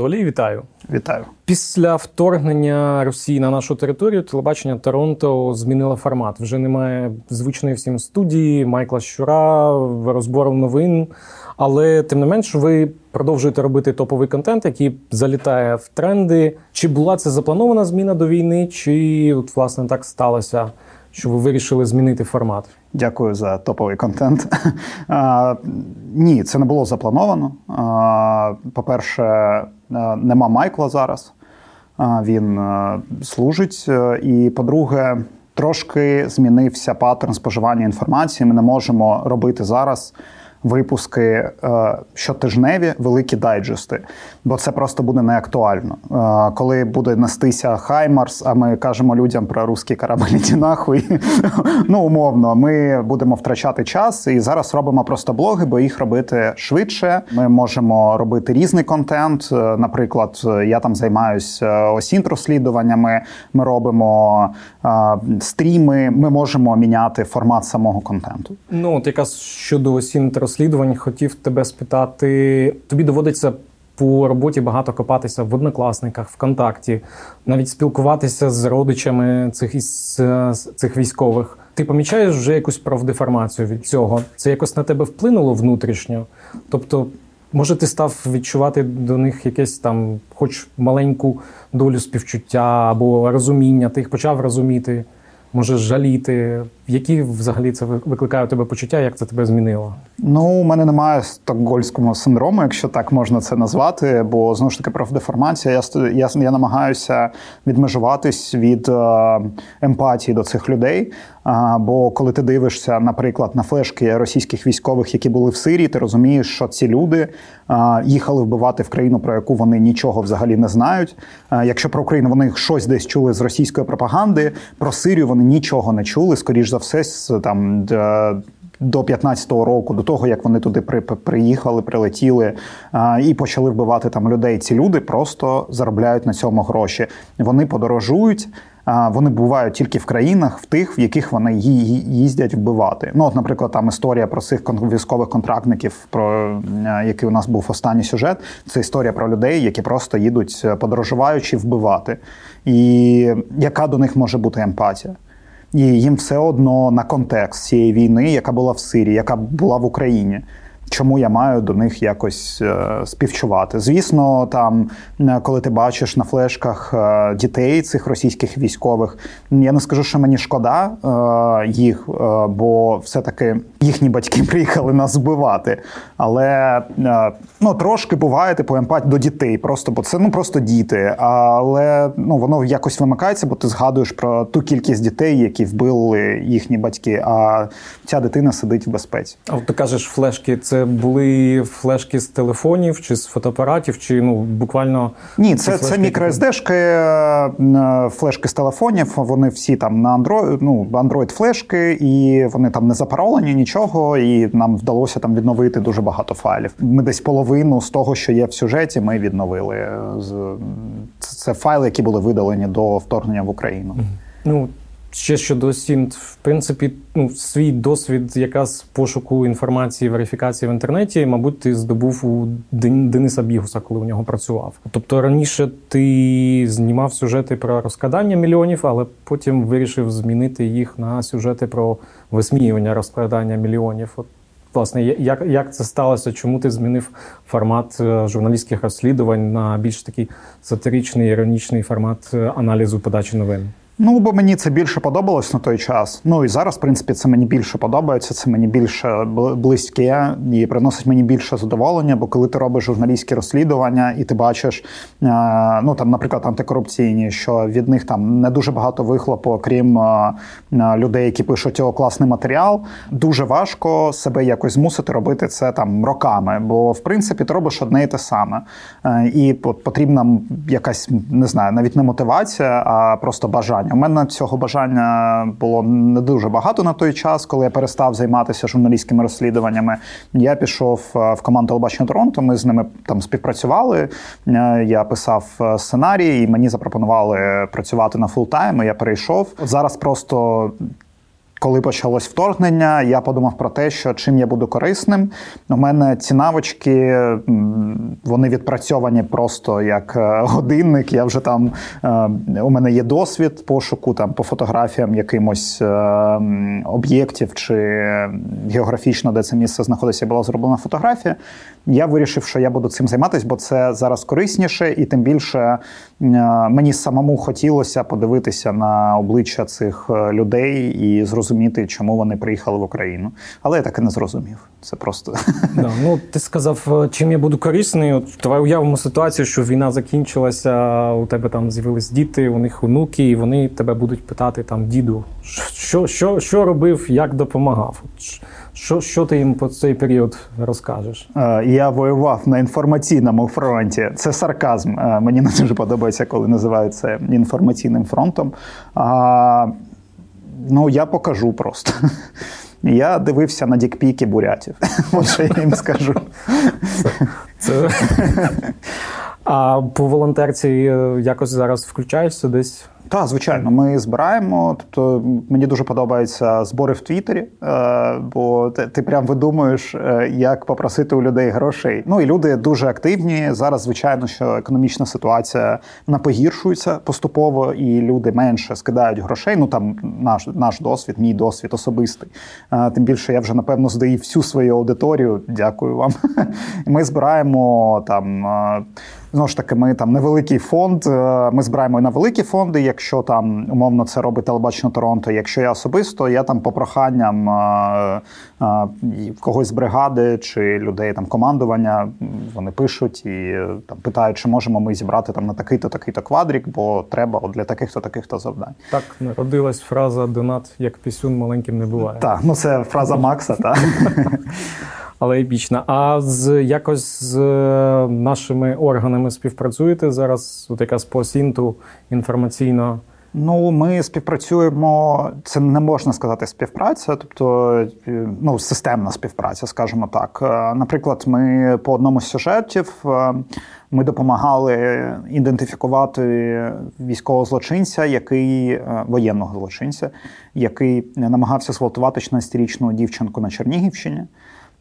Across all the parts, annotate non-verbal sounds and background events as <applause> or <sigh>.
Анатолій, вітаю. Вітаю. Після вторгнення Росії на нашу територію телебачення Торонто змінило формат. Вже немає звичної всім студії, Майкла Щура, розбору новин. Але тим не менш, ви продовжуєте робити топовий контент, який залітає в тренди. Чи була це запланована зміна до війни, чи от власне так сталося? Що ви вирішили змінити формат? Дякую за топовий контент. <laughs> А, Ні, це не було заплановано. А, По-перше, нема Майкла зараз. А, Він служить. І по-друге, трошки змінився паттерн споживання інформації. Ми не можемо робити зараз випуски е, щотижневі, великі дайджести, бо це просто буде неактуально. Е, коли буде нестися Хаймарс, а ми кажемо людям про русські корабелі нахуй, <laughs> ну умовно, ми будемо втрачати час і зараз робимо просто блоги, бо їх робити швидше. Ми можемо робити різний контент. Е, наприклад, я там займаюся OSINT розслідуваннями. Ми робимо стріми. Ми можемо міняти формат самого контенту. Ну от якраз щодо OSINT розслідувань хотів тебе спитати. Тобі доводиться по роботі багато копатися в однокласниках, ВКонтакті, навіть спілкуватися з родичами цих із цих військових. Ти помічаєш вже якусь правдеформацію від цього? Це якось на тебе вплинуло внутрішньо? Тобто, може, ти став відчувати до них якесь там, хоч маленьку долю співчуття або розуміння, ти їх почав розуміти, може жаліти. Які взагалі це викликає у тебе почуття? Як це тебе змінило? Ну, у мене немає стокгольського синдрому, якщо так можна це назвати. Бо знову ж таки профдеформація. Я я, я намагаюся відмежуватись від е, емпатії до цих людей. А, бо коли ти дивишся, наприклад, на флешки російських військових, які були в Сирії, ти розумієш, що ці люди а, їхали вбивати в країну, про яку вони нічого взагалі не знають. А, якщо про Україну вони щось десь чули з російської пропаганди, про Сирію вони нічого не чули, скоріш за все там. До 15-го року, до того як вони туди при, приїхали, прилетіли а, і почали вбивати там людей. Ці люди просто заробляють на цьому гроші. Вони подорожують, а, вони бувають тільки в країнах, в тих, в яких вони їздять вбивати. Ну, от, наприклад, там історія про цих військових контрактників, про який у нас був останній сюжет. Це історія про людей, які просто їдуть подорожуваючи вбивати. І яка до них може бути емпатія? І їм все одно на контекст цієї війни, яка була в Сирії, яка була в Україні. Чому я маю до них якось е, співчувати? Звісно, там, е, коли ти бачиш на флешках е, дітей цих російських військових, я не скажу, що мені шкода їх, бо все-таки їхні батьки <laughs> приїхали нас збивати. Але ну, трошки буває типу емпатія до дітей, просто бо це ну просто діти. Але ну воно якось вимикається, бо ти згадуєш про ту кількість дітей, які вбили їхні батьки. А ця дитина сидить в безпеці. А ти кажеш, флешки це це були флешки з телефонів чи з фотоапаратів, чи ну буквально ні, це це мікро-SD-шки, е, флешки з телефонів. Вони всі там на Android, ну Android флешки, і вони там не запаролені нічого. І нам вдалося там відновити дуже багато файлів. Ми десь половину з того, що є в сюжеті, ми відновили. Це файли, які були видалені до вторгнення в Україну. Ну Ще щодо OSINT, в принципі, ну, свій досвід якраз пошуку інформації, верифікації в інтернеті, мабуть, ти здобув у Дениса Бігуса, коли у нього працював. Тобто раніше ти знімав сюжети про розкрадання мільйонів, але потім вирішив змінити їх на сюжети про висміювання розкрадання мільйонів. Власне, як як це сталося? Чому ти змінив формат е, журналістських розслідувань на більш такий сатиричний, іронічний формат е, аналізу подачі новин? Ну, бо мені це більше подобалось на той час. Ну і зараз, в принципі, це мені більше подобається, це мені більше близьке і приносить мені більше задоволення. Бо коли ти робиш журналістські розслідування, і ти бачиш, е, ну там, наприклад, антикорупційні, що від них там не дуже багато вихлопу, крім е, е, людей, які пишуть його класний матеріал, дуже важко себе якось змусити робити це там роками. Бо в принципі ти робиш одне і те саме. І потрібна якась не знаю, навіть не мотивація, а просто бажання бажання. У мене цього бажання було не дуже багато на той час, коли я перестав займатися журналістськими розслідуваннями. Я пішов е, в команду телебачення Торонто. Ми з ними там співпрацювали. Е, я писав е, сценарій, і мені запропонували працювати на full-time. Я перейшов зараз. Просто коли почалось вторгнення, я подумав про те, що чим я буду корисним. У мене ці навички вони відпрацьовані просто як е, годинник. Я вже там е, у мене є досвід пошуку там по фотографіям якимось е, об'єктів чи географічно, де це місце знаходиться, була зроблена фотографія. Я вирішив, що я буду цим займатися, бо це зараз корисніше, і тим більше мені самому хотілося подивитися на обличчя цих людей і зрозуміти, чому вони приїхали в Україну. Але я так і не зрозумів. Це просто Да, ну ти сказав, чим я буду корисний. От давай уявимо ситуацію, що війна закінчилася. У тебе там з'явились діти, у них онуки, і вони тебе будуть питати там, діду, що що, що робив, як допомагав. Що що ти їм по цей період розкажеш? Е, я воював на інформаційному фронті. Це сарказм. Е, мені не дуже подобається, коли називають це інформаційним фронтом. А, Ну, я покажу просто. <laughs> Я дивився на дікпіки бурятів. <laughs> Що я їм скажу. Це, це... <laughs> А по волонтерці е, якось зараз включаєшся десь? Так, звичайно, ми збираємо. Тобто мені дуже подобаються збори в Твіттері, е, бо ти, ти прям видумуєш, е, як попросити у людей грошей. Ну і люди дуже активні. Зараз, звичайно, що економічна ситуація вона погіршується поступово, і люди менше скидають грошей. Ну там наш наш досвід, мій досвід особистий. Е, тим більше я вже напевно здаю всю свою аудиторію. Дякую вам. <laughs> Ми збираємо там. Знову ж таки, ми там невеликий фонд. Ми збираємо на великі фонди. Якщо там умовно це робить телебачення Торонто. Якщо я особисто, я там по проханням а, е, а, е, когось з бригади чи людей там командування вони пишуть і там питають, чи можемо ми зібрати там на такий-то такий-то квадрік, бо треба от для таких-то таких-то завдань. Так народилась фраза Донат як пісюн маленьким не буває. Так, ну це фраза Макса. так. <laughs> але епічна. А з якось з е, нашими органами співпрацюєте зараз? От якраз по сінту інформаційно. Ну, ми співпрацюємо. Це не можна сказати співпраця, тобто е, ну, системна співпраця, скажімо так. Е, наприклад, ми по одному з сюжетів ми допомагали ідентифікувати військового злочинця, який воєнного злочинця, який намагався зґвалтувати 16-річну дівчинку на Чернігівщині.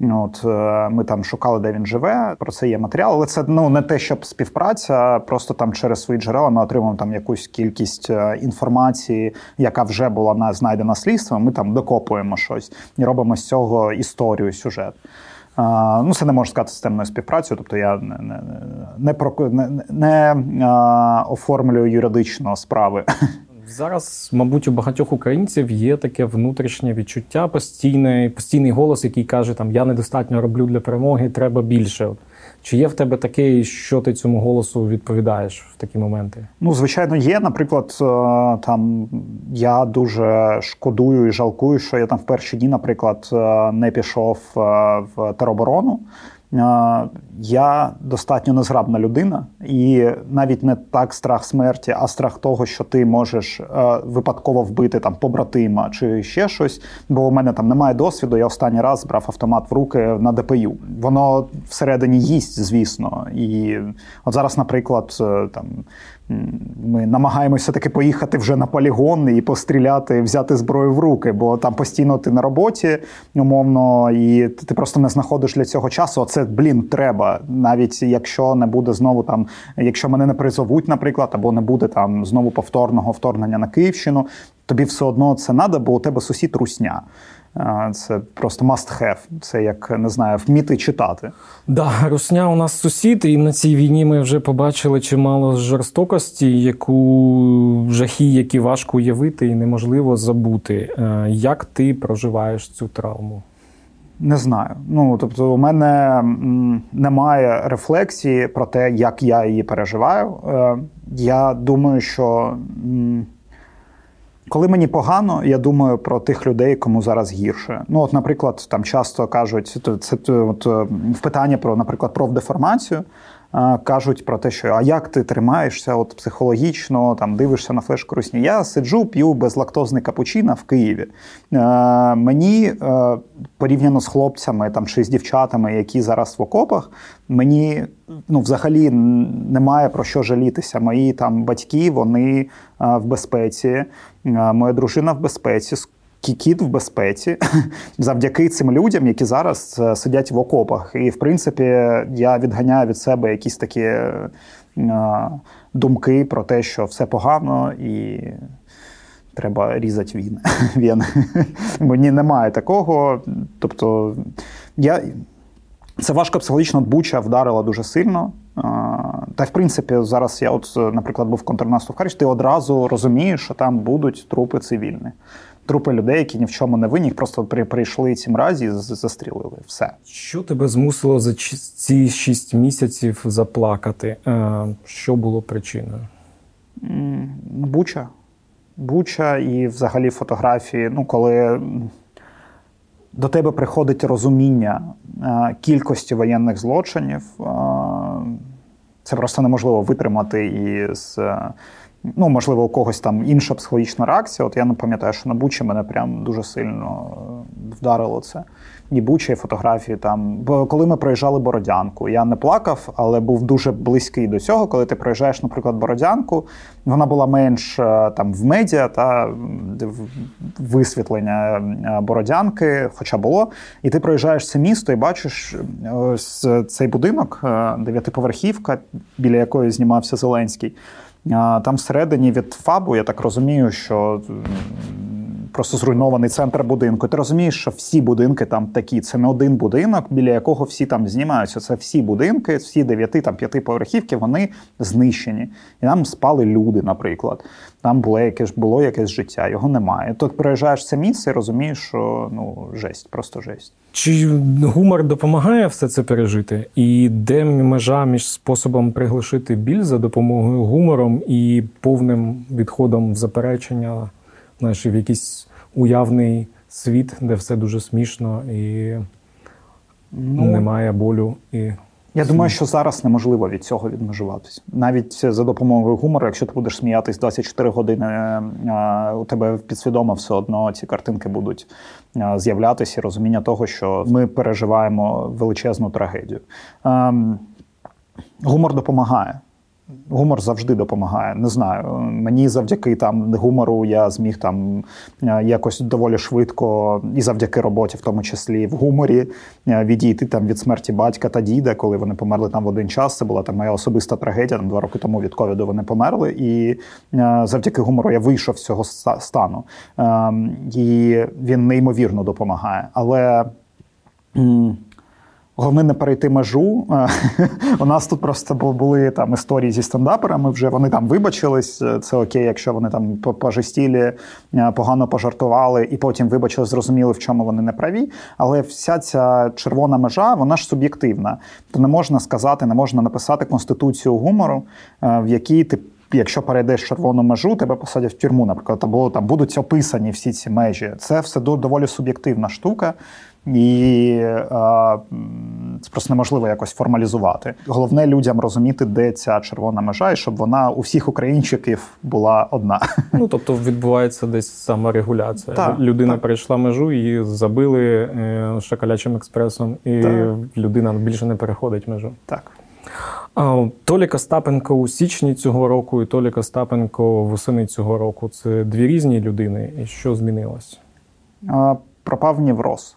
От е, Ми там шукали, де він живе. Про це є матеріал, але це ну не те, щоб співпраця. Просто там через свої джерела ми отримуємо там якусь кількість е, інформації, яка вже була на знайдена слідством. Ми там докопуємо щось і робимо з цього історію, сюжет. Ну, це не можна сказати системною співпрацею, тобто я не не, не, не, не оформлюю юридично справи. <laughs> Зараз, мабуть, у багатьох українців є таке внутрішнє відчуття, постійний постійний голос, який каже: там я недостатньо роблю для перемоги, треба більше. Чи є в тебе таке, що ти цьому голосу відповідаєш в такі моменти? Ну, звичайно, є. Наприклад, е, там я дуже шкодую і жалкую, що я там в перші дні, наприклад, е, не пішов е, в тероборону. Я достатньо незграбна людина, і навіть не так страх смерті, а страх того, що ти можеш випадково вбити там побратима чи ще щось. Бо у мене там немає досвіду. Я останній раз брав автомат в руки на ДПЮ. Воно всередині їсть, звісно. І от зараз, наприклад, е, там ми намагаємося таки поїхати вже на полігон і постріляти, взяти зброю в руки, бо там постійно ти на роботі, умовно, і ти просто не знаходиш для цього часу. Це блін треба. Навіть якщо не буде знову там, якщо мене не призовуть, наприклад, або не буде там знову повторного вторгнення на Київщину, тобі все одно це треба, бо у тебе сусід русня. Це просто must have. Це як не знаю, вміти читати. Да, Русня у нас сусід, і на цій війні ми вже побачили чимало жорстокості, яку жахи, які важко уявити і неможливо забути. Е, як ти проживаєш цю травму? Не знаю. Ну тобто, у мене немає рефлексії про те, як я її переживаю. Е, я думаю, що. Коли мені погано, я думаю про тих людей, кому зараз гірше. Ну, от, наприклад, там часто кажуть, це, от, е, в питання про, наприклад, профдеформацію кажуть про те, що а як ти тримаєшся от психологічно, там дивишся на флешку русні. Я сиджу, п'ю безлактозний капучино в Києві. Е, мені е, порівняно з хлопцями там чи з дівчатами, які зараз в окопах, мені ну, взагалі немає про що жалітися. Мої там батьки, вони е, в безпеці, моя дружина в безпеці кіт в безпеці <laughs> завдяки цим людям, які зараз е, сидять в окопах. І, в принципі, я відганяю від себе якісь такі е, думки про те, що все погано і. Треба різати війни. Він. <laughs> Мені немає такого. Тобто, я це важко психологічно Буча вдарила дуже сильно. Та в принципі, зараз я, от, наприклад, був контрнаступ в Харчі, ти одразу розумієш, що там будуть трупи цивільні. Трупи людей, які ні в чому не винні, просто прийшли ці мразі і застрілили. Все. Що тебе змусило за ці шість місяців заплакати? Е, що було причиною? Буча. Буча і взагалі фотографії. Ну, коли до тебе приходить розуміння е, кількості воєнних злочинів, е, це просто неможливо витримати із. Е, ну, можливо, у когось там інша психологічна реакція. От я не пам'ятаю, що на Бучі мене прям дуже сильно вдарило це і Буча, і фотографії там. Бо коли ми проїжджали Бородянку, я не плакав, але був дуже близький до цього. Коли ти проїжджаєш, наприклад, Бородянку, вона була менш е, там в медіа та висвітлення е, Бородянки, хоча було. І ти проїжджаєш це місто і бачиш е, ось цей будинок, дев'ятиповерхівка, біля якої знімався Зеленський. Там всередині від ФАБу, я так розумію, що просто зруйнований центр будинку. Ти розумієш, що всі будинки там такі. Це не один будинок, біля якого всі там знімаються. Це всі будинки, всі дев'яти там п'яти поверхівки, вони знищені. І там спали люди, наприклад. Там було якесь було якесь життя, його немає. Тут приїжджаєш це місце і розумієш, що ну жесть, просто жесть. Чи гумор допомагає все це пережити? І де межа між способом приглушити біль за допомогою гумором і повним відходом в заперечення, знаєш, в якийсь уявний світ, де все дуже смішно і ну, немає болю. і я думаю, що зараз неможливо від цього відмежуватися. Навіть за допомогою гумору, якщо ти будеш сміятись 24 години, е, у тебе підсвідомо все одно ці картинки будуть е, з'являтися і розуміння того, що ми переживаємо величезну трагедію. Ем, гумор допомагає. Гумор завжди допомагає. Не знаю. Мені завдяки там гумору я зміг там е, якось доволі швидко і завдяки роботі, в тому числі в гуморі, е, відійти там від смерті батька та діда, коли вони померли там в один час. Це була там моя особиста трагедія. Там два роки тому від ковіду вони померли. І е, завдяки гумору я вийшов з цього стану. Ем, і він неймовірно допомагає. Але. Головне не перейти межу. <laughs> У нас тут просто були там історії зі стендаперами. Вже вони там вибачились. Це окей, якщо вони там пожестілі, е, погано пожартували, і потім вибачили, зрозуміли, в чому вони не праві. Але вся ця червона межа, вона ж суб'єктивна. То не можна сказати, не можна написати конституцію гумору, е, в якій ти. Якщо перейдеш червону межу, тебе посадять в тюрму, наприклад, або там будуть описані всі ці межі. Це все доволі суб'єктивна штука і а, це просто неможливо якось формалізувати. Головне людям розуміти, де ця червона межа, і щоб вона у всіх українчиків була одна. Ну тобто відбувається десь саморегуляція. Так, Людина так. перейшла межу, її забили е, шакалячим експресом, і так. людина більше не переходить межу. Так. Толік Остапенко у січні цього року і Толік Остапенко восени цього року це дві різні людини. І що змінилось? Пропав невроз.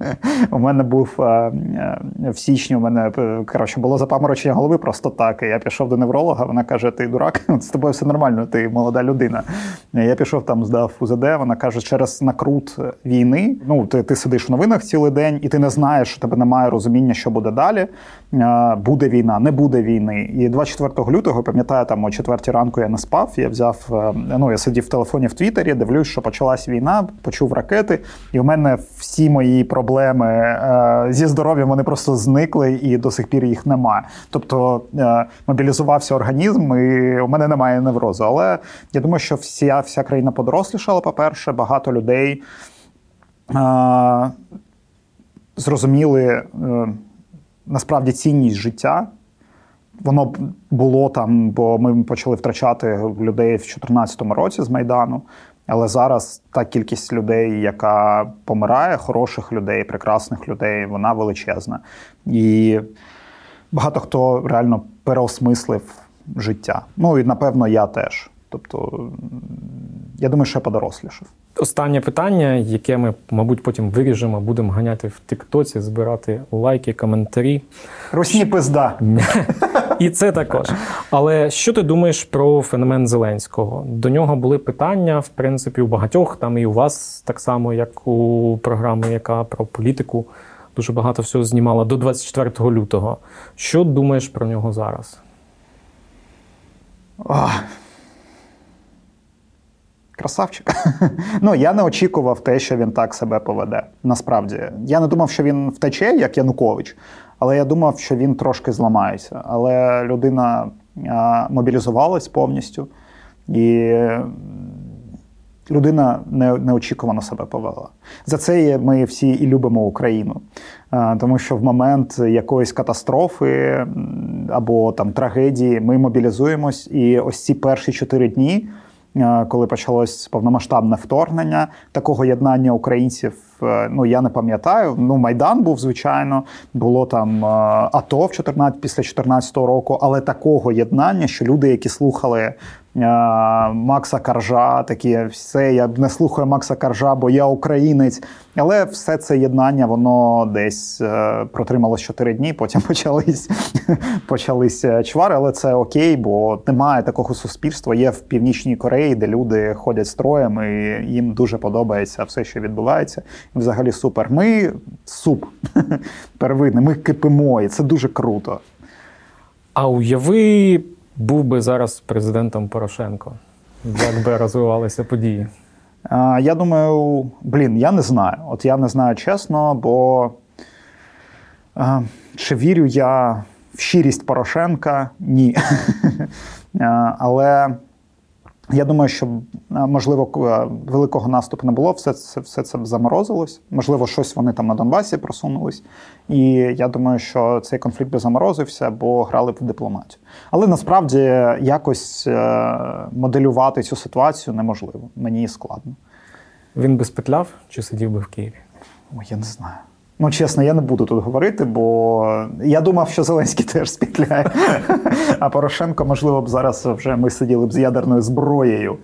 <laughs> У мене був е, е, в січні. У мене е, коротше було запаморочення голови просто так. І Я пішов до невролога. Вона каже: Ти дурак, <laughs> з тобою все нормально, ти молода людина. Я пішов там, здав УЗД. Вона каже, через накрут війни. Ну, ти ти сидиш в новинах цілий день, і ти не знаєш, що тебе немає розуміння, що буде далі. Буде війна, не буде війни. І 24 лютого, пам'ятаю, там о 4 ранку я не спав. Я взяв. Ну я сидів в телефоні в Твіттері, дивлюсь, що почалась війна, почув ракети, і у мене всі мої проблеми проблеми е, зі здоров'ям вони просто зникли і до сих пір їх немає. Тобто е, мобілізувався організм, і у мене немає неврозу. Але я думаю, що вся вся країна подорослішала. По перше, багато людей е, зрозуміли насправді цінність життя. Воно було там, бо ми почали втрачати людей в 2014 році з Майдану. Але зараз та кількість людей, яка помирає, хороших людей, прекрасних людей, вона величезна. І багато хто реально переосмислив життя. Ну і напевно я теж. Тобто, я думаю, я подорослішав. Останнє питання, яке ми, мабуть, потім виріжемо, будемо ганяти в Тіктоці, збирати лайки, коментарі. Русні пизда. І це також. Але що ти думаєш про феномен Зеленського? До нього були питання, в принципі, у багатьох, там і у вас так само, як у програми, яка про політику дуже багато всього знімала до 24 лютого. Що думаєш про нього зараз? Ох. Красавчик. <laughs> ну, я не очікував те, що він так себе поведе. Насправді. Я не думав, що він втече, як Янукович, але я думав, що він трошки зламається. Але людина а, мобілізувалась повністю, і людина не, неочікувано себе повела. За це ми всі і любимо Україну. Тому що в момент якоїсь катастрофи або там трагедії ми мобілізуємось, і ось ці перші чотири дні. Е, коли почалось повномасштабне вторгнення, такого єднання українців. Е, ну я не пам'ятаю. Ну майдан був звичайно, було там е, АТО в 14, після 2014 року, але такого єднання, що люди, які слухали Макса Каржа, такі все. Я не слухаю Макса Каржа, бо я українець. Але все це єднання, воно десь е, протрималось 4 дні. Потім <laughs> почались почались чвари. Але це окей, бо немає такого суспільства. Є в північній Кореї, де люди ходять строєм, і їм дуже подобається все, що відбувається. Взагалі супер. Ми суп <laughs> первинний, ми кипимо, і це дуже круто. А уяви був би зараз президентом Порошенко? Як би розвивалися події? Я думаю, блін, я не знаю. От я не знаю чесно, бо чи вірю я в щирість Порошенка? Ні. <laughs> Але я думаю, що можливо великого наступу не було, все це все це заморозилось. Можливо, щось вони там на Донбасі просунулись. І я думаю, що цей конфлікт би заморозився, бо грали б в дипломатію. Але насправді якось е, моделювати цю ситуацію неможливо. Мені складно. Він би спетляв чи сидів би в Києві? Ой, я не знаю. Ну, чесно, я не буду тут говорити, бо я думав, що Зеленський теж спітляє. А Порошенко, можливо, б зараз вже ми сиділи б з ядерною зброєю,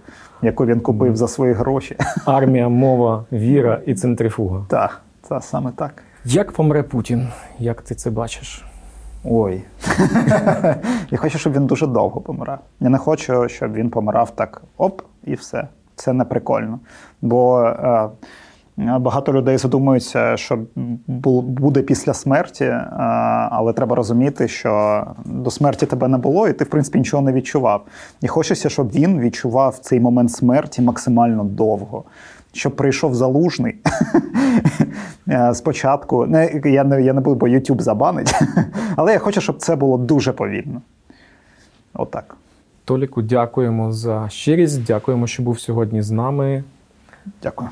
яку він купив за свої гроші. Армія, мова, віра і центрифуга. Так, це саме так. Як помре Путін? Як ти це бачиш? Ой. <laughs> Я хочу, щоб він дуже довго помирав. Я не хочу, щоб він помирав так оп, і все. Це не прикольно. Бо. Е, Багато людей задумуються, що буде після смерті, але треба розуміти, що до смерті тебе не було, і ти, в принципі, нічого не відчував. І хочеться, щоб він відчував цей момент смерті максимально довго. Щоб прийшов залужний спочатку. Не, я не я не буду, бо YouTube забанить. Але я хочу, щоб це було дуже повільно. Отак. Толіку, дякуємо за щирість. Дякуємо, що був сьогодні з нами. Дякую.